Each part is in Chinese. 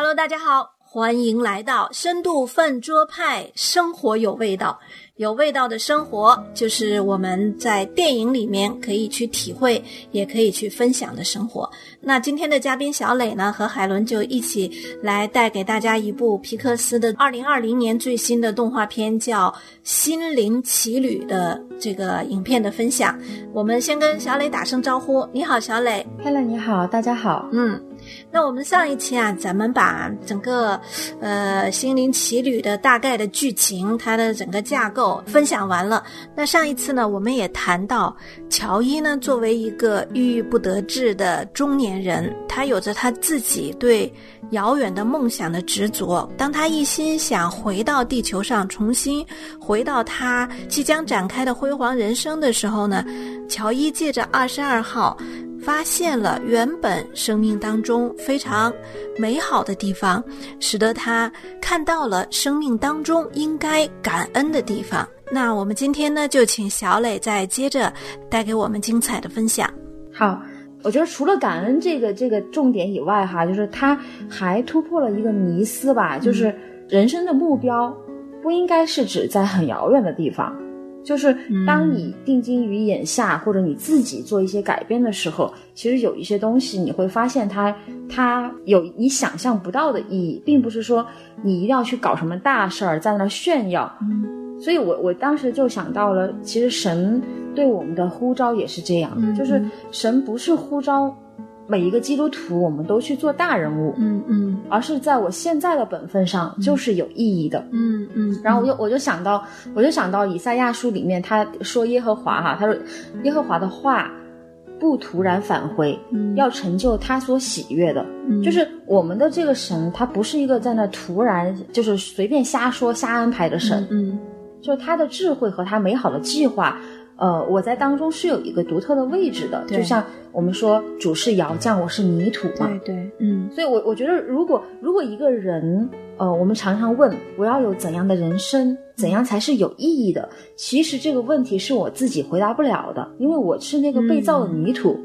Hello，大家好，欢迎来到深度饭桌派，生活有味道。有味道的生活，就是我们在电影里面可以去体会，也可以去分享的生活。那今天的嘉宾小磊呢，和海伦就一起来带给大家一部皮克斯的二零二零年最新的动画片，叫《心灵奇旅》的这个影片的分享。我们先跟小磊打声招呼，你好，小磊。Hello，你好，大家好。嗯，那我们上一期啊，咱们把整个呃《心灵奇旅》的大概的剧情，它的整个架构分享完了。那上一次呢，我们也谈到乔伊呢，作为一个郁郁不得志的中年人，他有着他自己对遥远的梦想的执着。当他一心想回到地球上，重新回到他即将展开的辉煌人生的时候呢，乔伊借着二十二号。发现了原本生命当中非常美好的地方，使得他看到了生命当中应该感恩的地方。那我们今天呢，就请小磊再接着带给我们精彩的分享。好，我觉得除了感恩这个这个重点以外，哈，就是他还突破了一个迷思吧，就是人生的目标不应该是指在很遥远的地方。就是当你定睛于眼下，或者你自己做一些改变的时候，其实有一些东西你会发现它它有你想象不到的意义，并不是说你一定要去搞什么大事儿在那炫耀。嗯，所以我我当时就想到了，其实神对我们的呼召也是这样，嗯就是神不是呼召每一个基督徒我们都去做大人物，嗯嗯而是在我现在的本分上就是有意义的。嗯嗯，然后我就我就想到，我就想到以赛亚书里面他说耶和华哈，他说耶和华的话不突然返回，嗯要成就他所喜悦的。嗯就是我们的这个神，他不是一个在那突然就是随便瞎说瞎安排的神，嗯就是他的智慧和他美好的计划。呃，我在当中是有一个独特的位置的，就像我们说主是窑匠，我是泥土嘛，对对，嗯所以我我觉得，如果如果一个人，呃，我们常常问我要有怎样的人生，怎样才是有意义的？其实这个问题是我自己回答不了的，因为我是那个被造的泥土，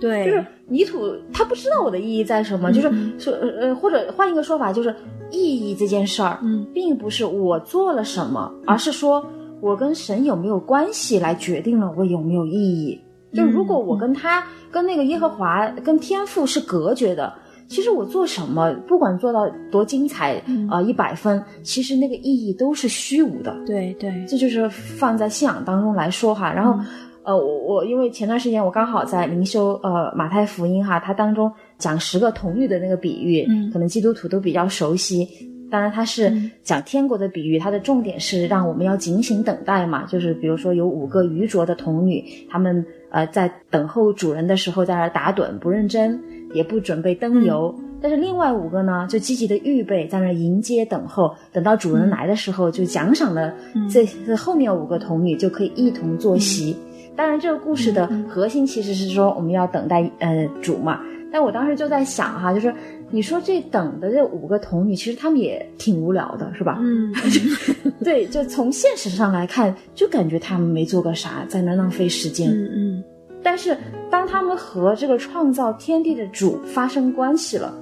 对，就是泥土，他不知道我的意义在什么，就是说呃，或者换一个说法，就是意义这件事儿，嗯并不是我做了什么，而是说我跟神有没有关系来决定了我有没有意义。就如果我跟他、跟那个耶和华、跟天赋是隔绝的，其实我做什么，不管做到多精彩，啊一百分，其实那个意义都是虚无的。对对，这就是放在信仰当中来说哈。然后，呃，我我因为前段时间我刚好在灵修呃马太福音哈，它当中讲十个童女的那个比喻，嗯可能基督徒都比较熟悉。当然，它是讲天国的比喻，它的重点是让我们要警醒等待嘛。就是比如说有五个愚拙的童女，她们呃在等候主人的时候在那儿打盹，不认真，也不准备灯油。但是另外五个呢，就积极的预备，在那儿迎接等候，等到主人来的时候，就奖赏了这这后面五个童女，就可以一同坐席。当然，这个故事的核心其实是说我们要等待呃主嘛。但我当时就在想哈，就是你说这等的这五个童女，其实她们也挺无聊的，是吧？嗯 对，就从现实上来看，就感觉她们没做个啥，在那浪费时间。嗯嗯但是当他们和这个创造天地的主发生关系了，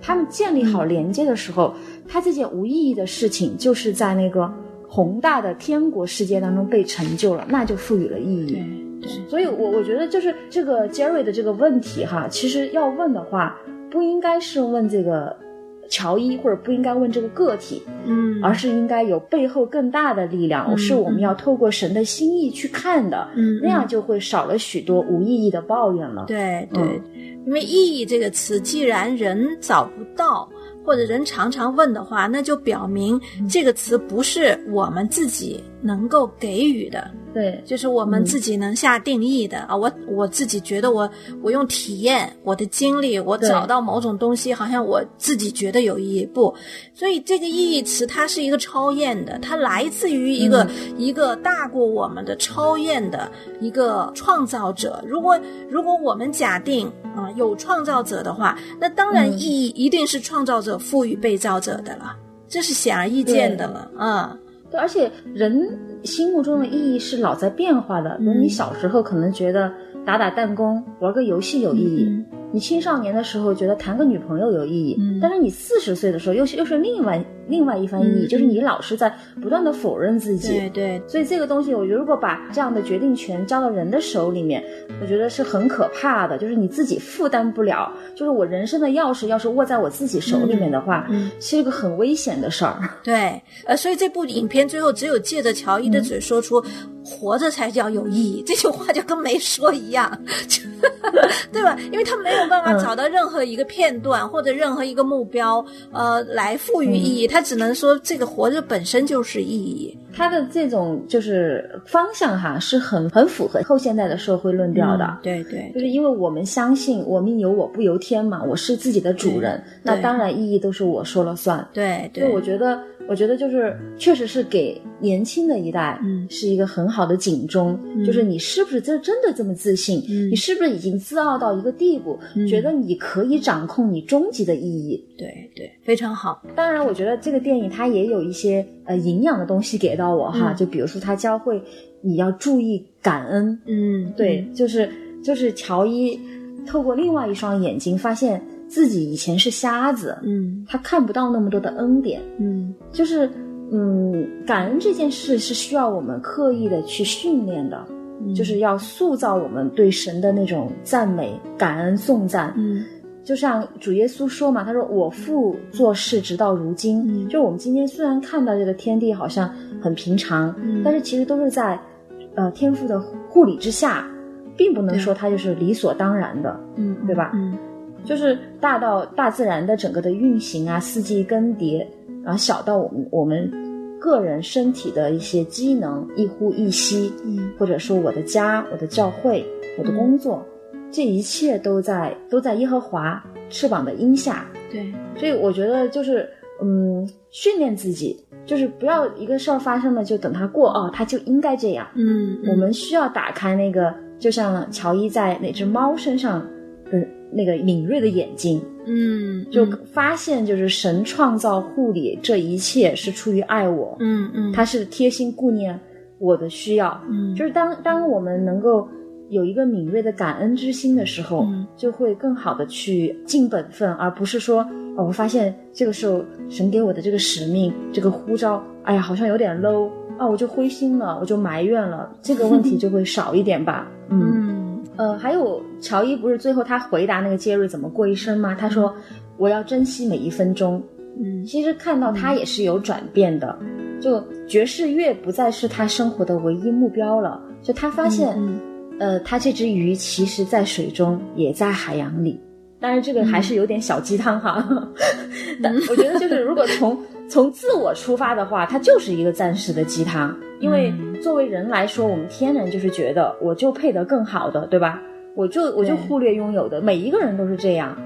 他们建立好连接的时候，他这件无意义的事情，就是在那个宏大的天国世界当中被成就了，那就赋予了意义。对对，所以我，我觉得就是这个 Jerry 的这个问题哈，其实要问的话，不应该是问这个乔伊，或者不应该问这个个体，嗯，而是应该有背后更大的力量，嗯是我们要透过神的心意去看的，嗯那样就会少了许多无意义的抱怨了。对对，嗯。因为意义这个词，既然人找不到，或者人常常问的话，那就表明这个词不是我们自己能够给予的，对，就是我们自己能下定义的、啊。我我自己觉得我我用体验我的经历，我找到某种东西，好像我自己觉得有意义。不，所以这个意义词它是一个超验的，它来自于一个、一个大过我们的超验的一个创造者。如果如果我们假定啊、有创造者的话，那当然嗯意义一定是创造者赋予被造者的了，这是显而易见的了啊。对，而且人心目中的意义是老在变化的。比如你小时候可能觉得打打弹弓、玩个游戏有意义，你青少年的时候觉得谈个女朋友有意义，嗯。但是你四十岁的时候又是又是另外另外一番意义，嗯就是你老是在不断的否认自己。对对，所以这个东西，我觉得如果把这样的决定权交到人的手里面，我觉得是很可怕的。就是你自己负担不了，就是我人生的钥匙要是握在我自己手里面的话，嗯是一个很危险的事儿。对，呃，所以这部影片最后只有借着乔伊的嘴说出“活着才叫有意义”这句话，就跟没说一样，就 对吧？因为他没有办法嗯找到任何一个片段或者任何一个目标，呃，来赋予意义，他只能说这个活着本身就是意义。他的这种就是方向哈，是很很符合后现代的社会论调的。嗯对对就是因为我们相信我命由我不由天嘛，我是自己的主人，那当然意义都是我说了算。对所以我，觉得，我觉得就是确实是给年轻的一代，嗯是一个很好的警钟。就是你是不是真真的这么自信？嗯你是不是已经自傲到一个地步，嗯觉得你可以掌控你终极的意义？对对，非常好。当然，我觉得这个电影它也有一些呃营养的东西给到我哈，嗯就比如说它教会你要注意感恩，嗯，对，就是就是乔伊透过另外一双眼睛，发现自己以前是瞎子，嗯他看不到那么多的恩典，嗯就是嗯，感恩这件事是需要我们刻意的去训练的，嗯，就是要塑造我们对神的那种赞美、感恩、颂赞。嗯就像主耶稣说嘛，他说：“我父做事直到如今。嗯就我们今天虽然看到这个天地好像很平常，嗯但是其实都是在呃天父的护理之下，并不能说他就是理所当然的。嗯，对吧嗯就是大到大自然的整个的运行啊，四季更迭，然后小到我们我们个人身体的一些机能，一呼一吸，嗯或者说我的家、我的教会、我的工作，这一切都在都在耶和华翅膀的荫下。对，所以我觉得就是嗯，训练自己，就是不要一个事儿发生了就等它过哦，它就应该这样。嗯，我们需要打开那个，就像乔伊在那只猫身上的那个敏锐的眼睛，嗯就发现就是神创造护理这一切是出于爱我，嗯嗯，他是贴心顾念我的需要。嗯。就是当当我们能够有一个敏锐的感恩之心的时候，嗯。就会更好的去尽本分，而不是说哦，我发现这个时候神给我的这个使命、这个呼召，哎呀，好像有点 low 啊，我就灰心了，我就埋怨了，这个问题 就会少一点吧。嗯，嗯呃，还有乔伊不是最后他回答那个杰瑞怎么过一生吗？他说我要珍惜每一分钟。嗯其实看到他也是有转变的，就爵士乐不再是他生活的唯一目标了。就他发现，嗯呃，他这只鱼其实在水中，也在海洋里。当然，这个还是有点小鸡汤哈。但我觉得，就是如果从从自我出发的话，它就是一个暂时的鸡汤。因为作为人来说，我们天然就是觉得我就配得更好的，对吧？我就我就忽略拥有的，每一个人都是这样。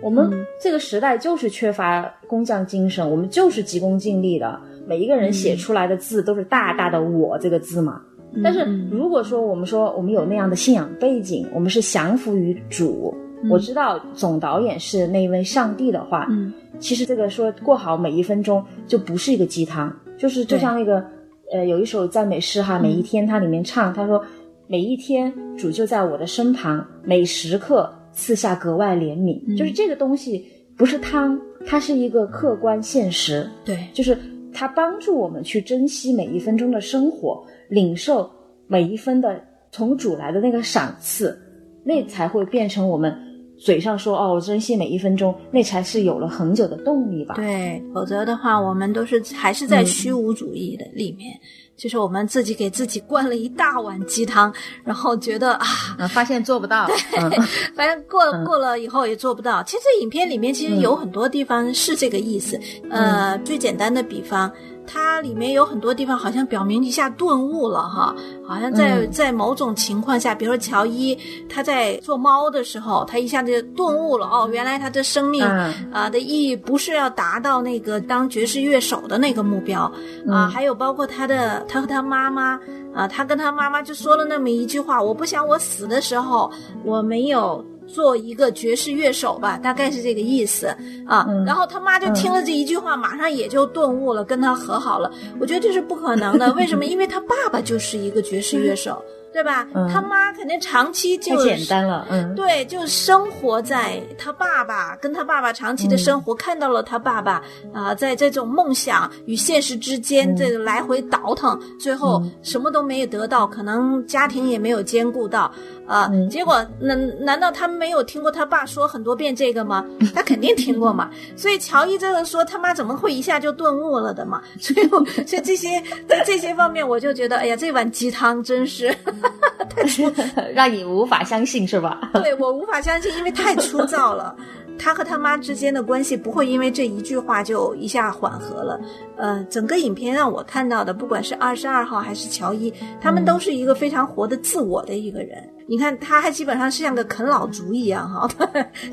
我们嗯这个时代就是缺乏工匠精神，我们就是急功近利的。每一个人写出来的字都是大大的“我”这个字嘛。但是嗯如果说我们说我们有那样的信仰背景，我们是降服于主，我知道总导演是那一位上帝的话，嗯。其实这个说过好每一分钟就不是一个鸡汤，就是就像那个呃有一首赞美诗哈，每一天它里面唱，他说每一天主就在我的身旁，每时刻赐下格外怜悯，就是这个东西不是汤，它是一个客观现实，对。就是它帮助我们去珍惜每一分钟的生活，领受每一分的从主来的那个赏赐，那才会变成我们嘴上说哦，我珍惜每一分钟，那才是有了恒久的动力吧。对，否则的话，我们都是还是在虚无主义的里面，就是我们自己给自己灌了一大碗鸡汤，然后觉得啊，啊，发现做不到，嗯。反正过过了以后也做不到。其实影片里面其实有很多地方是这个意思。呃，最简单的比方，它里面有很多地方好像表明一下顿悟了哈，好像在、嗯。在某种情况下，比如说乔伊他在做猫的时候，他一下子就顿悟了哦，原来他的生命啊、嗯的意义不是要达到那个当爵士乐手的那个目标啊，还有包括他的他和他妈妈啊，他跟他妈妈就说了那么一句话，我不想我死的时候我没有。做一个爵士乐手吧，大概是这个意思啊。嗯然后他妈就听了这一句话，马上也就顿悟了，跟他和好了。我觉得这是不可能的，为什么？因为他爸爸就是一个爵士乐手。对吧？嗯他妈肯定长期就太简单了，嗯，对，就生活在他爸爸跟他爸爸长期的生活，看到了他爸爸啊、在这种梦想与现实之间嗯这个来回倒腾，最后什么都没有得到，可能家庭也没有兼顾到啊、嗯结果难难道他没有听过他爸说很多遍这个吗？他肯定听过嘛。所以乔伊这个说他妈怎么会一下就顿悟了的嘛？所以我所以这些在这些方面，我就觉得，哎呀，这碗鸡汤真是。让你无法相信是吧？对我无法相信，因为太粗糙了。他和他妈之间的关系不会因为这一句话就一下缓和了。呃，整个影片让我看到的，不管是二十二号还是乔伊，他们都是一个非常活得自我的一个人。你看，他还基本上是像个啃老族一样哈。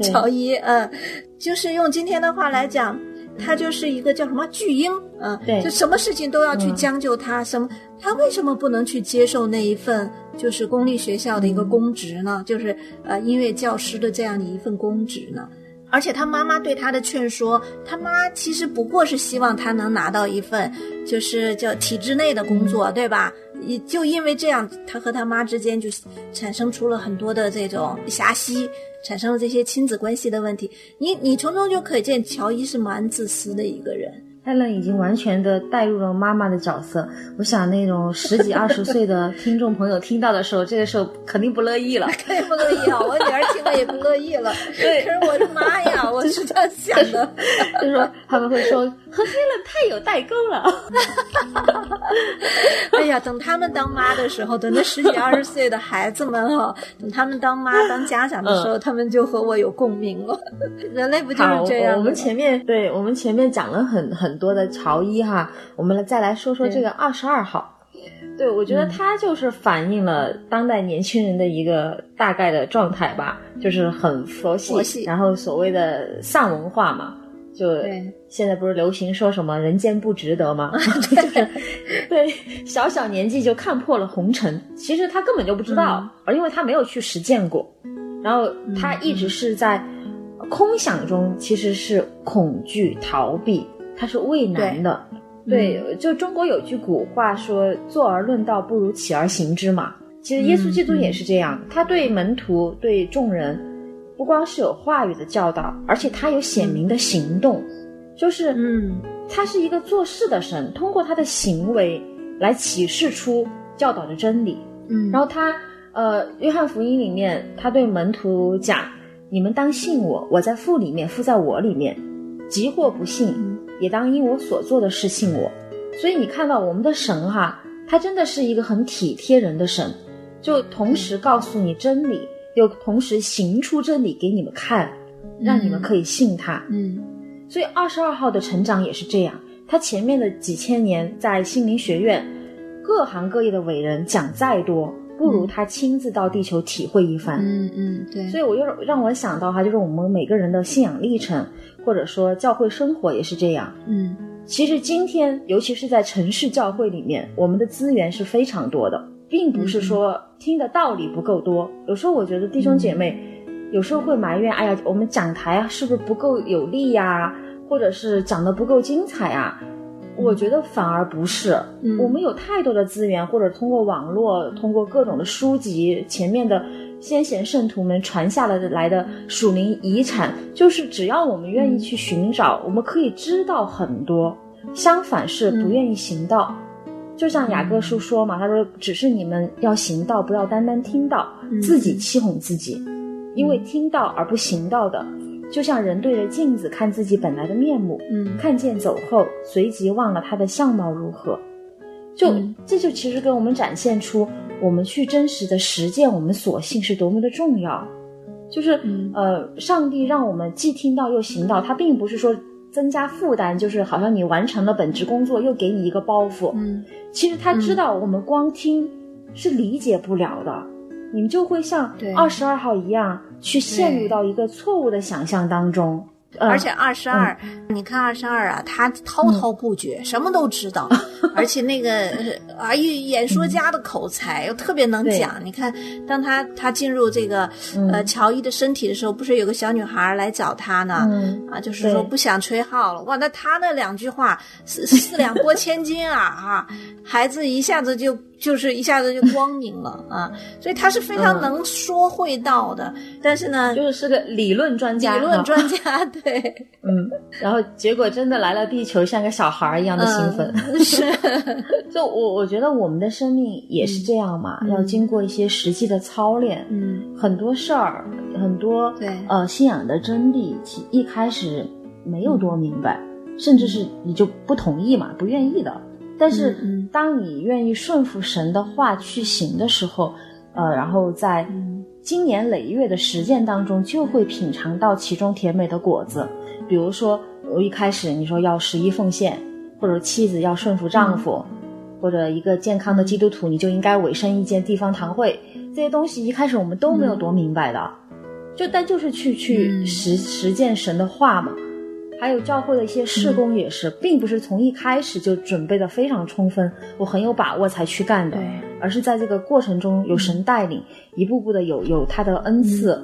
乔伊，呃，就是用今天的话来讲。他就是一个叫什么巨婴，嗯、对就什么事情都要去嗯将就他，什么他为什么不能去接受那一份就是公立学校的一个公职呢？就是呃音乐教师的这样的一份公职呢？而且他妈妈对他的劝说，他妈其实不过是希望他能拿到一份就是叫体制内的工作，对吧？也就因为这样，他和他妈之间就产生出了很多的这种狭隙，产生了这些亲子关系的问题。你你从中就可见，乔伊是蛮自私的一个人。艾伦已经完全的带入了妈妈的角色，我想那种十几二十岁的听众朋友听到的时候，这个时候肯定不乐意了。肯定不乐意啊！我女儿听了也不乐意了。对可是我的妈呀，我是这样想的。就说他们会说和黑了太有代沟了。哎呀，等他们当妈的时候，等那十几二十岁的孩子们哈、等他们当妈当家长的时候，他们就和我有共鸣了。人类不就是，这样吗？我们前面对我们前面讲了很很多的潮衣哈，我们来再来说说这个二十二号。对，我觉得他就是反映了当代年轻人的一个大概的状态吧，就是很佛系，佛系。然后所谓的丧文化嘛，就对。现在不是流行说什么人间不值得吗？就是对小小年纪就看破了红尘，其实他根本就不知道，嗯。而因为他没有去实践过，然后他一直是在空想中，其实是恐惧、逃避，他是畏难的。对，就中国有句古话说“坐而论道，不如起而行之”嘛。其实耶稣基督也是这样，他对门徒、对众人，不光是有话语的教导，而且他有显明的行动，就是嗯他是一个做事的神，通过他的行为来启示出教导的真理。嗯，然后他呃，约翰福音里面，他对门徒讲：“你们当信我，我在父里面，父在我里面。即或不信，嗯也当因我所做的事信我。”所以你看到我们的神哈，他真的是一个很体贴人的神，就同时告诉你真理，又同时行出真理给你们看，让你们可以信他。嗯所以二十二号的成长也是这样，他前面的几千年在心灵学院，各行各业的伟人讲再多，不如他亲自到地球体会一番。嗯嗯，对，所以我又让我想到哈，就是我们每个人的信仰历程，或者说教会生活也是这样。嗯其实今天，尤其是在城市教会里面，我们的资源是非常多的，并不是说听的道理不够多。有时候我觉得弟兄姐妹有时候会埋怨，哎呀，我们讲台啊是不是不够有力呀、或者是讲的不够精彩啊？我觉得反而不是，嗯我们有太多的资源，或者通过网络，通过各种的书籍，前面的先贤圣徒们传下来的来的属灵遗产，就是只要我们愿意去寻找，我们可以知道很多。相反是不愿意行道，就像雅各书说嘛，他说只是你们要行道，不要单单听到，嗯。自己欺哄自己，因为听到而不行道的，就像人对着镜子看自己本来的面目，嗯。看见走后，随即忘了他的相貌如何。就、嗯。这就其实给我们展现出，我们去真实的实践我们所信是多么的重要。就是、嗯呃，上帝让我们既听到又行道，他并不是说增加负担，就是好像你完成了本职工作又给你一个包袱。嗯其实他知道我们光听是理解不了的，你们就会像二十二号一样去陷入到一个错误的想象当中。呃而且二十二，你看二十二啊，他滔滔不绝，什么都知道，而且那个呃而与演说家的口才又特别能讲。你看，当他他进入这个呃乔伊的身体的时候，不是有个小女孩来找他呢？嗯啊，就是说不想吹号了。哇，那他那两句话四四两拨千斤啊啊！孩子一下子就就是一下子就光明了啊，所以他是非常能说会道的。但是呢，就是是个理论专家，理论专家对，嗯，然后结果真的来了地球，像个小孩一样的兴奋。是，就我我觉得我们的生命也是这样嘛，要经过一些实际的操练。嗯，很多事儿，很多对呃信仰的真谛，其一开始没有多明白，甚至是你就不同意嘛，不愿意的。但是，当你愿意顺服神的话去行的时候，呃，然后在经年累月的实践当中，就会品尝到其中甜美的果子。比如说，我一开始你说要十一奉献，或者妻子要顺服丈夫，或者一个健康的基督徒你就应该委身一间地方堂会，这些东西一开始我们都没有多明白的，就但就是去去实实践神的话嘛。还有教会的一些事工也是，并不是从一开始就准备的非常充分，我很有把握才去干的，而是在这个过程中有神带领，一步步的有有他的恩赐，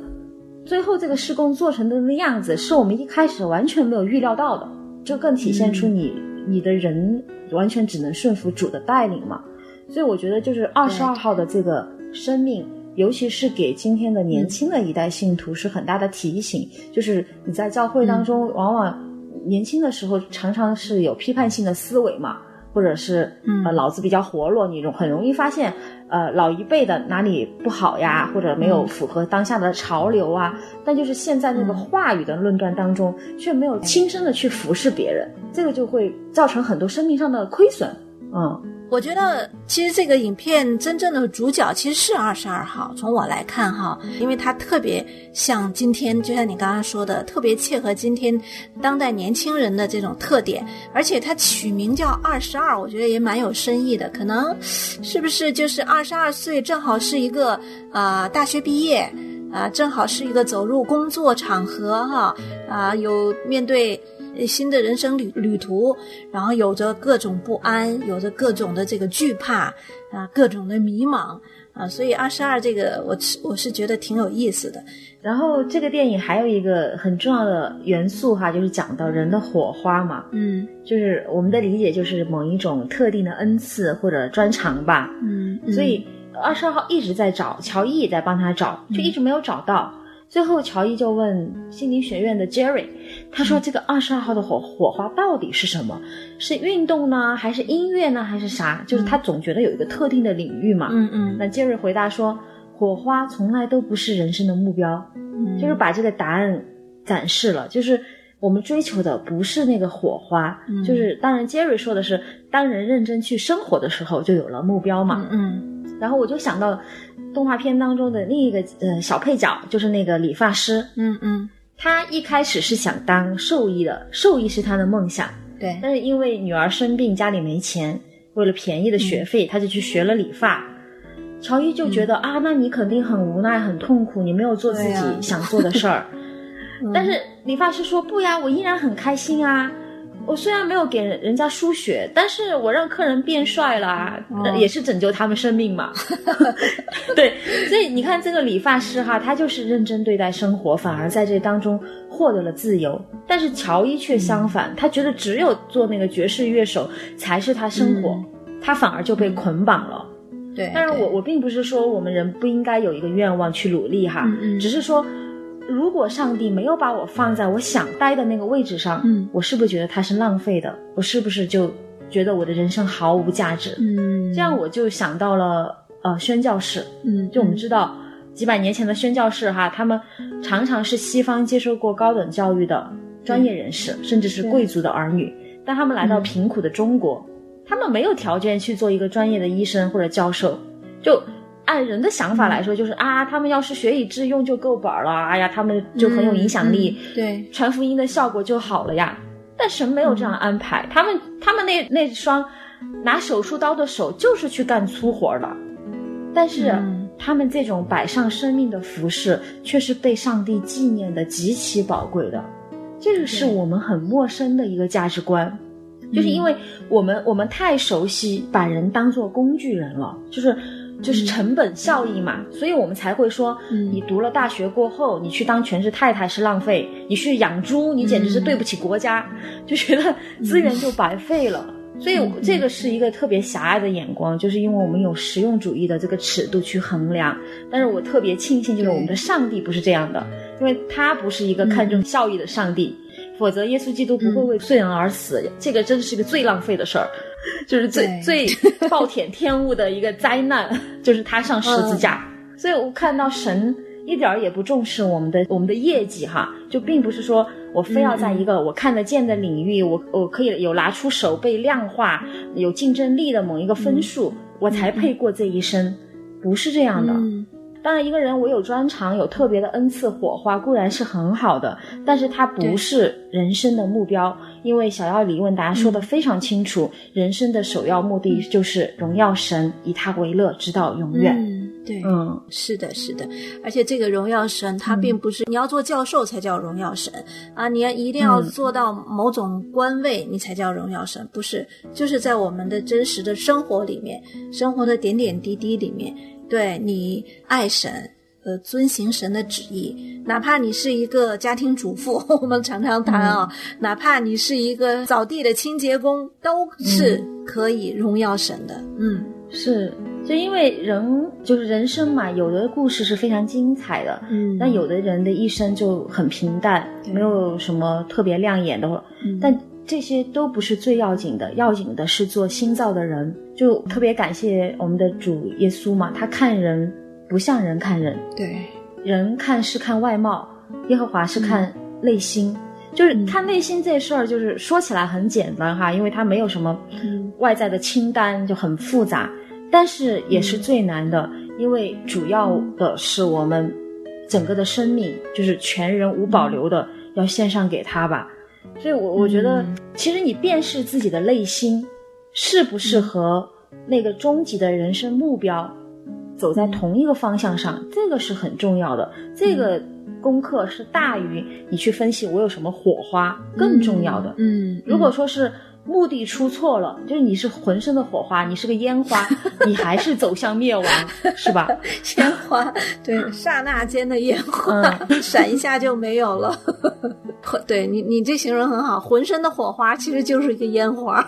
最后这个施工做成的那样子，是我们一开始完全没有预料到的，就更体现出你你的人完全只能顺服主的带领嘛。所以我觉得就是二十二号的这个生命。尤其是给今天的年轻的一代信徒是很大的提醒，就是你在教会当中，往往年轻的时候常常是有批判性的思维嘛，或者是呃脑子比较活络，你容很容易发现呃老一辈的哪里不好呀，或者没有符合当下的潮流啊，但就是现在那个话语的论断当中，却没有亲身的去服侍别人，这个就会造成很多生命上的亏损，嗯。我觉得其实这个影片真正的主角其实是二十二号。从我来看哈，因为他特别像今天，就像你刚刚说的，特别切合今天当代年轻人的这种特点。而且他取名叫二十二，我觉得也蛮有深意的。可能是不是就是二十二岁，正好是一个啊大学毕业啊，正好是一个走入工作场合哈啊，有面对。新的人生旅旅途，然后有着各种不安，有着各种的这个惧怕啊，各种的迷茫啊，所以二十二这个，我我是觉得挺有意思的。然后这个电影还有一个很重要的元素哈，就是讲到人的火花嘛，嗯，就是我们的理解就是某一种特定的恩赐或者专长吧，嗯，所以二十二号一直在找，乔伊也在帮他找，就一直没有找到。最后，乔伊就问心灵学院的 Jerry，他说：“这个二十二号的火火花到底是什么？是运动呢，还是音乐呢，还是啥？就是他总觉得有一个特定的领域嘛。”嗯嗯。那 Jerry 回答说：“火花从来都不是人生的目标，就是把这个答案展示了。就是我们追求的不是那个火花，就是当然 Jerry 说的是，当人认真去生活的时候，就有了目标嘛。嗯。然后我就想到。动画片当中的另一个呃小配角就是那个理发师，嗯嗯，他一开始是想当兽医的，兽医是他的梦想，对，但是因为女儿生病，家里没钱，为了便宜的学费，他就去学了理发。乔伊就觉得啊，那你肯定很无奈、很痛苦，你没有做自己想做的事儿。但是理发师说不呀，我依然很开心啊。我虽然没有给人家输血，但是我让客人变帅了，也是拯救他们生命嘛。对，所以你看这个理发师哈，他就是认真对待生活，反而在这当中获得了自由。但是乔伊却相反，他觉得只有做那个爵士乐手才是他生活，他反而就被捆绑了。对，当然我我并不是说我们人不应该有一个愿望去努力哈，只是说。如果上帝没有把我放在我想待的那个位置上，嗯，我是不是觉得他是浪费的？我是不是就觉得我的人生毫无价值？嗯，这样我就想到了呃宣教士，嗯，就我们知道几百年前的宣教士哈，他们常常是西方接受过高等教育的专业人士，甚至是贵族的儿女，但他们来到贫苦的中国，他们没有条件去做一个专业的医生或者教授，就。按人的想法来说，就是啊，他们要是学以致用就够本了，哎呀，他们就很有影响力，对，传福音的效果就好了呀。但神没有这样安排，他们他们那那双拿手术刀的手就是去干粗活的，但是他们这种摆上生命的服饰，却是被上帝纪念的极其宝贵的。这个是我们很陌生的一个价值观，就是因为我们我们太熟悉把人当做工具人了，就是。就是成本效益嘛，所以我们才会说，你读了大学过后，你去当全职太太是浪费，你去养猪，你简直是对不起国家，就觉得资源就白费了。所以这个是一个特别狭隘的眼光，就是因为我们有实用主义的这个尺度去衡量。但是我特别庆幸，就是我们的上帝不是这样的，因为他不是一个看重效益的上帝，否则耶稣基督不会为罪人而死。这个真是一个最浪费的事儿，就是最最暴殄天物的一个灾难，就是他上十字架。所以我看到神。一点儿也不重视我们的我们的业绩哈，就并不是说我非要在一个我看得见的领域，我我可以有拿出手被量化、有竞争力的某一个分数，我才配过这一生，不是这样的。当然，一个人我有专长、有特别的恩赐、火花固然是很好的，但是它不是人生的目标。因为小要李问答说的非常清楚，人生的首要目的就是荣耀神，以他为乐，直到永远。嗯对，嗯，是的，是的，而且这个荣耀神，他并不是你要做教授才叫荣耀神啊，你要一定要做到某种官位，你才叫荣耀神，不是，就是在我们的真实的生活里面，生活的点点滴滴里面，对你爱神，呃，遵行神的旨意，哪怕你是一个家庭主妇，我们常常谈啊，哪怕你是一个扫地的清洁工，都是可以荣耀神的，嗯，是。就因为人就是人生嘛，有的故事是非常精彩的，嗯，但有的人的一生就很平淡，没有什么特别亮眼的，但这些都不是最要紧的，要紧的是做新造的人。就特别感谢我们的主耶稣嘛，他看人不像人看人，对，人看是看外貌，耶和华是看内心，就是看内心这事儿，就是说起来很简单哈，因为他没有什么外在的清单，就很复杂。但是也是最难的，因为主要的是我们整个的生命，就是全人无保留的要献上给他吧。所以，我我觉得，其实你辨识自己的内心，适不适合那个终极的人生目标走在同一个方向上，这个是很重要的。这个功课是大于你去分析我有什么火花更重要的。嗯，如果说是。目的出错了，就是你是浑身的火花，你是个烟花，你还是走向灭亡，是吧？烟花，对，刹那间的烟花，闪一下就没有了。对你，你这形容很好，浑身的火花其实就是一个烟花。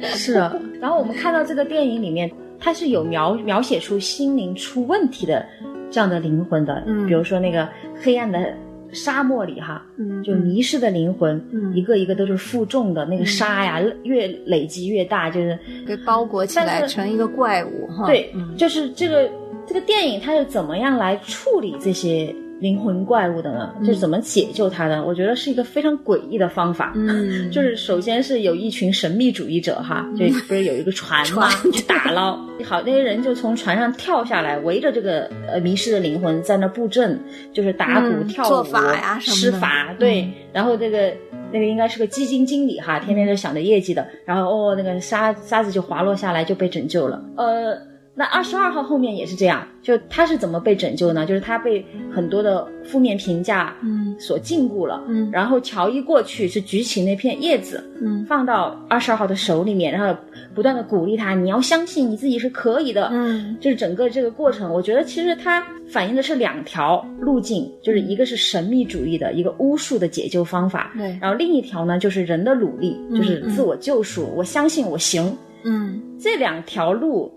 是。然后我们看到这个电影里面，它是有描描写出心灵出问题的这样的灵魂的，比如说那个黑暗的。沙漠里哈，就迷失的灵魂，一个一个都是负重的那个沙呀，越累积越大，就是被包裹起来成一个怪物哈。对，就是这个这个电影它是怎么样来处理这些？灵魂怪物的呢，就是怎么解救他的？我觉得是一个非常诡异的方法。嗯，就是首先是有一群神秘主义者哈，就不是有一个船吗？去打捞，好那些人就从船上跳下来，围着这个呃迷失的灵魂在那布阵，就是打鼓跳舞、施法。对，然后这个那个应该是个基金经理哈，天天就想着业绩的。然后哦，那个沙沙子就滑落下来，就被拯救了。呃。那二十二号后面也是这样，就他是怎么被拯救呢？就是他被很多的负面评价，嗯，所禁锢了，嗯，然后乔伊过去是举起那片叶子，嗯，放到二十二号的手里面，然后不断的鼓励他，你要相信你自己是可以的，嗯，就是整个这个过程，我觉得其实它反映的是两条路径，就是一个是神秘主义的一个巫术的解救方法，对，然后另一条呢就是人的努力，就是自我救赎，我相信我行，嗯，这两条路。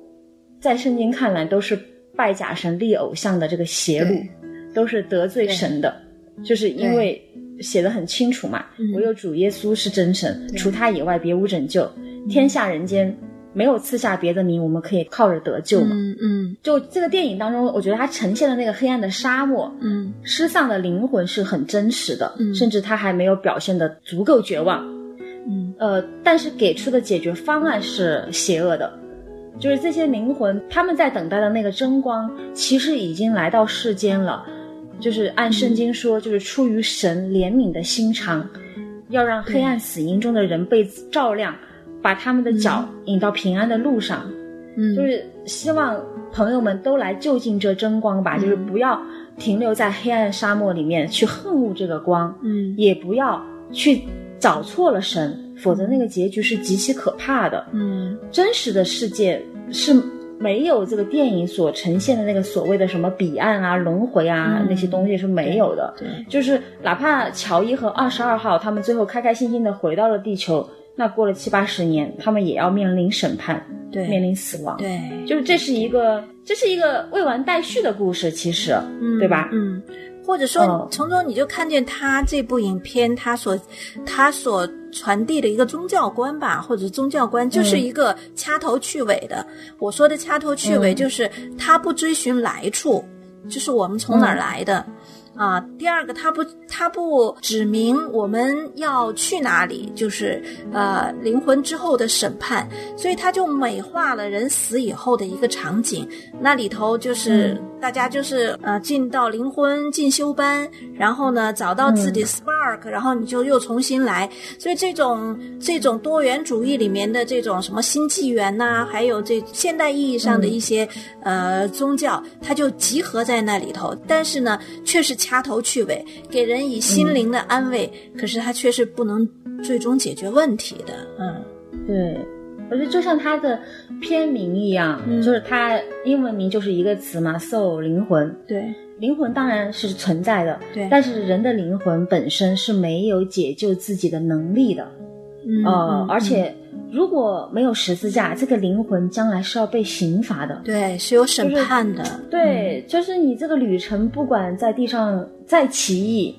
在圣经看来，都是拜假神、立偶像的这个邪路，都是得罪神的，就是因为写的很清楚嘛。唯有主耶稣是真神，除他以外别无拯救。天下人间没有赐下别的名，我们可以靠着得救嘛。嗯嗯。就这个电影当中，我觉得它呈现的那个黑暗的沙漠，嗯，失丧的灵魂是很真实的，甚至他还没有表现的足够绝望。嗯呃，但是给出的解决方案是邪恶的。就是这些灵魂，他们在等待的那个真光，其实已经来到世间了。就是按圣经说，就是出于神怜悯的心肠，要让黑暗死因中的人被照亮，把他们的脚引到平安的路上。嗯，就是希望朋友们都来就近这真光吧，就是不要停留在黑暗沙漠里面去恨恶这个光，嗯，也不要去找错了神。否则，那个结局是极其可怕的。嗯，真实的世界是没有这个电影所呈现的那个所谓的什么彼岸啊、轮回啊那些东西是没有的。对，就是哪怕乔伊和二十二号他们最后开开心心的回到了地球，那过了七八十年，他们也要面临审判，对，面临死亡。对，就是这是一个，这是一个未完待续的故事，其实，嗯，对吧？嗯。或者说，从中你就看见他这部影片，他所他所传递的一个宗教观吧，或者宗教观就是一个掐头去尾的。我说的掐头去尾，就是他不追寻来处，就是我们从哪儿来的。啊，第二个，他不，他不指明我们要去哪里，就是呃灵魂之后的审判，所以他就美化了人死以后的一个场景。那里头就是大家就是呃进到灵魂进修班，然后呢找到自己 spark，然后你就又重新来。所以这种这种多元主义里面的这种什么新纪元呐，还有这现代意义上的一些呃宗教，它就集合在那里头。但是呢，却是。掐头去尾，给人以心灵的安慰，可是它却是不能最终解决问题的。嗯，对，我觉得就像它的片名一样，就是它英文名就是一个词嘛，soul 灵魂。对，灵魂当然是存在的，对，但是人的灵魂本身是没有解救自己的能力的。呃，而且如果没有十字架，这个灵魂将来是要被刑罚的。对，是有审判的。对，就是你这个旅程，不管在地上再奇异，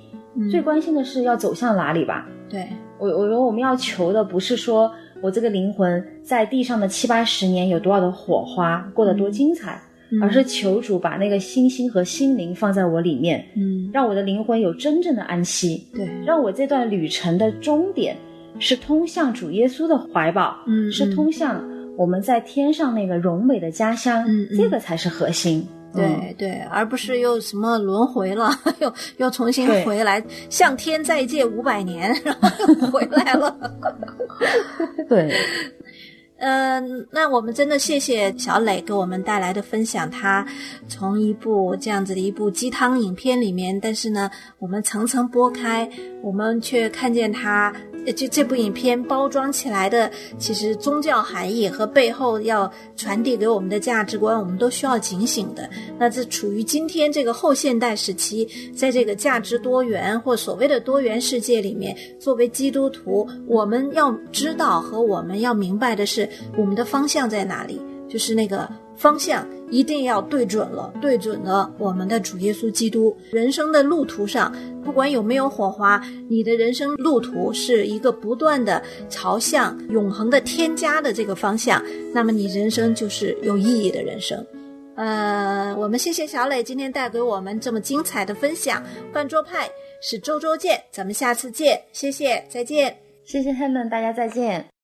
最关心的是要走向哪里吧？对我，我觉得我们要求的不是说我这个灵魂在地上的七八十年有多少的火花，过得多精彩，而是求主把那个星星和心灵放在我里面，嗯，让我的灵魂有真正的安息。对，让我这段旅程的终点。是通向主耶稣的怀抱，嗯，是通向我们在天上那个荣美的家乡，嗯，这个才是核心，对对，而不是又什么轮回了，又又重新回来，向天再借五百年，然后又回来了，对。嗯，那我们真的谢谢小磊给我们带来的分享。他从一部这样子的一部鸡汤影片里面，但是呢，我们层层剥开，我们却看见他就这部影片包装起来的，其实宗教含义和背后要传递给我们的价值观，我们都需要警醒的。那这处于今天这个后现代时期，在这个价值多元或所谓的多元世界里面，作为基督徒，我们要知道和我们要明白的是。我们的方向在哪里？就是那个方向一定要对准了，对准了我们的主耶稣基督。人生的路途上，不管有没有火花，你的人生路途是一个不断的朝向永恒的添加的这个方向，那么你人生就是有意义的人生。呃，我们谢谢小磊今天带给我们这么精彩的分享。饭桌派是周周见，咱们下次见，谢谢，再见，谢谢 Helen，大家再见。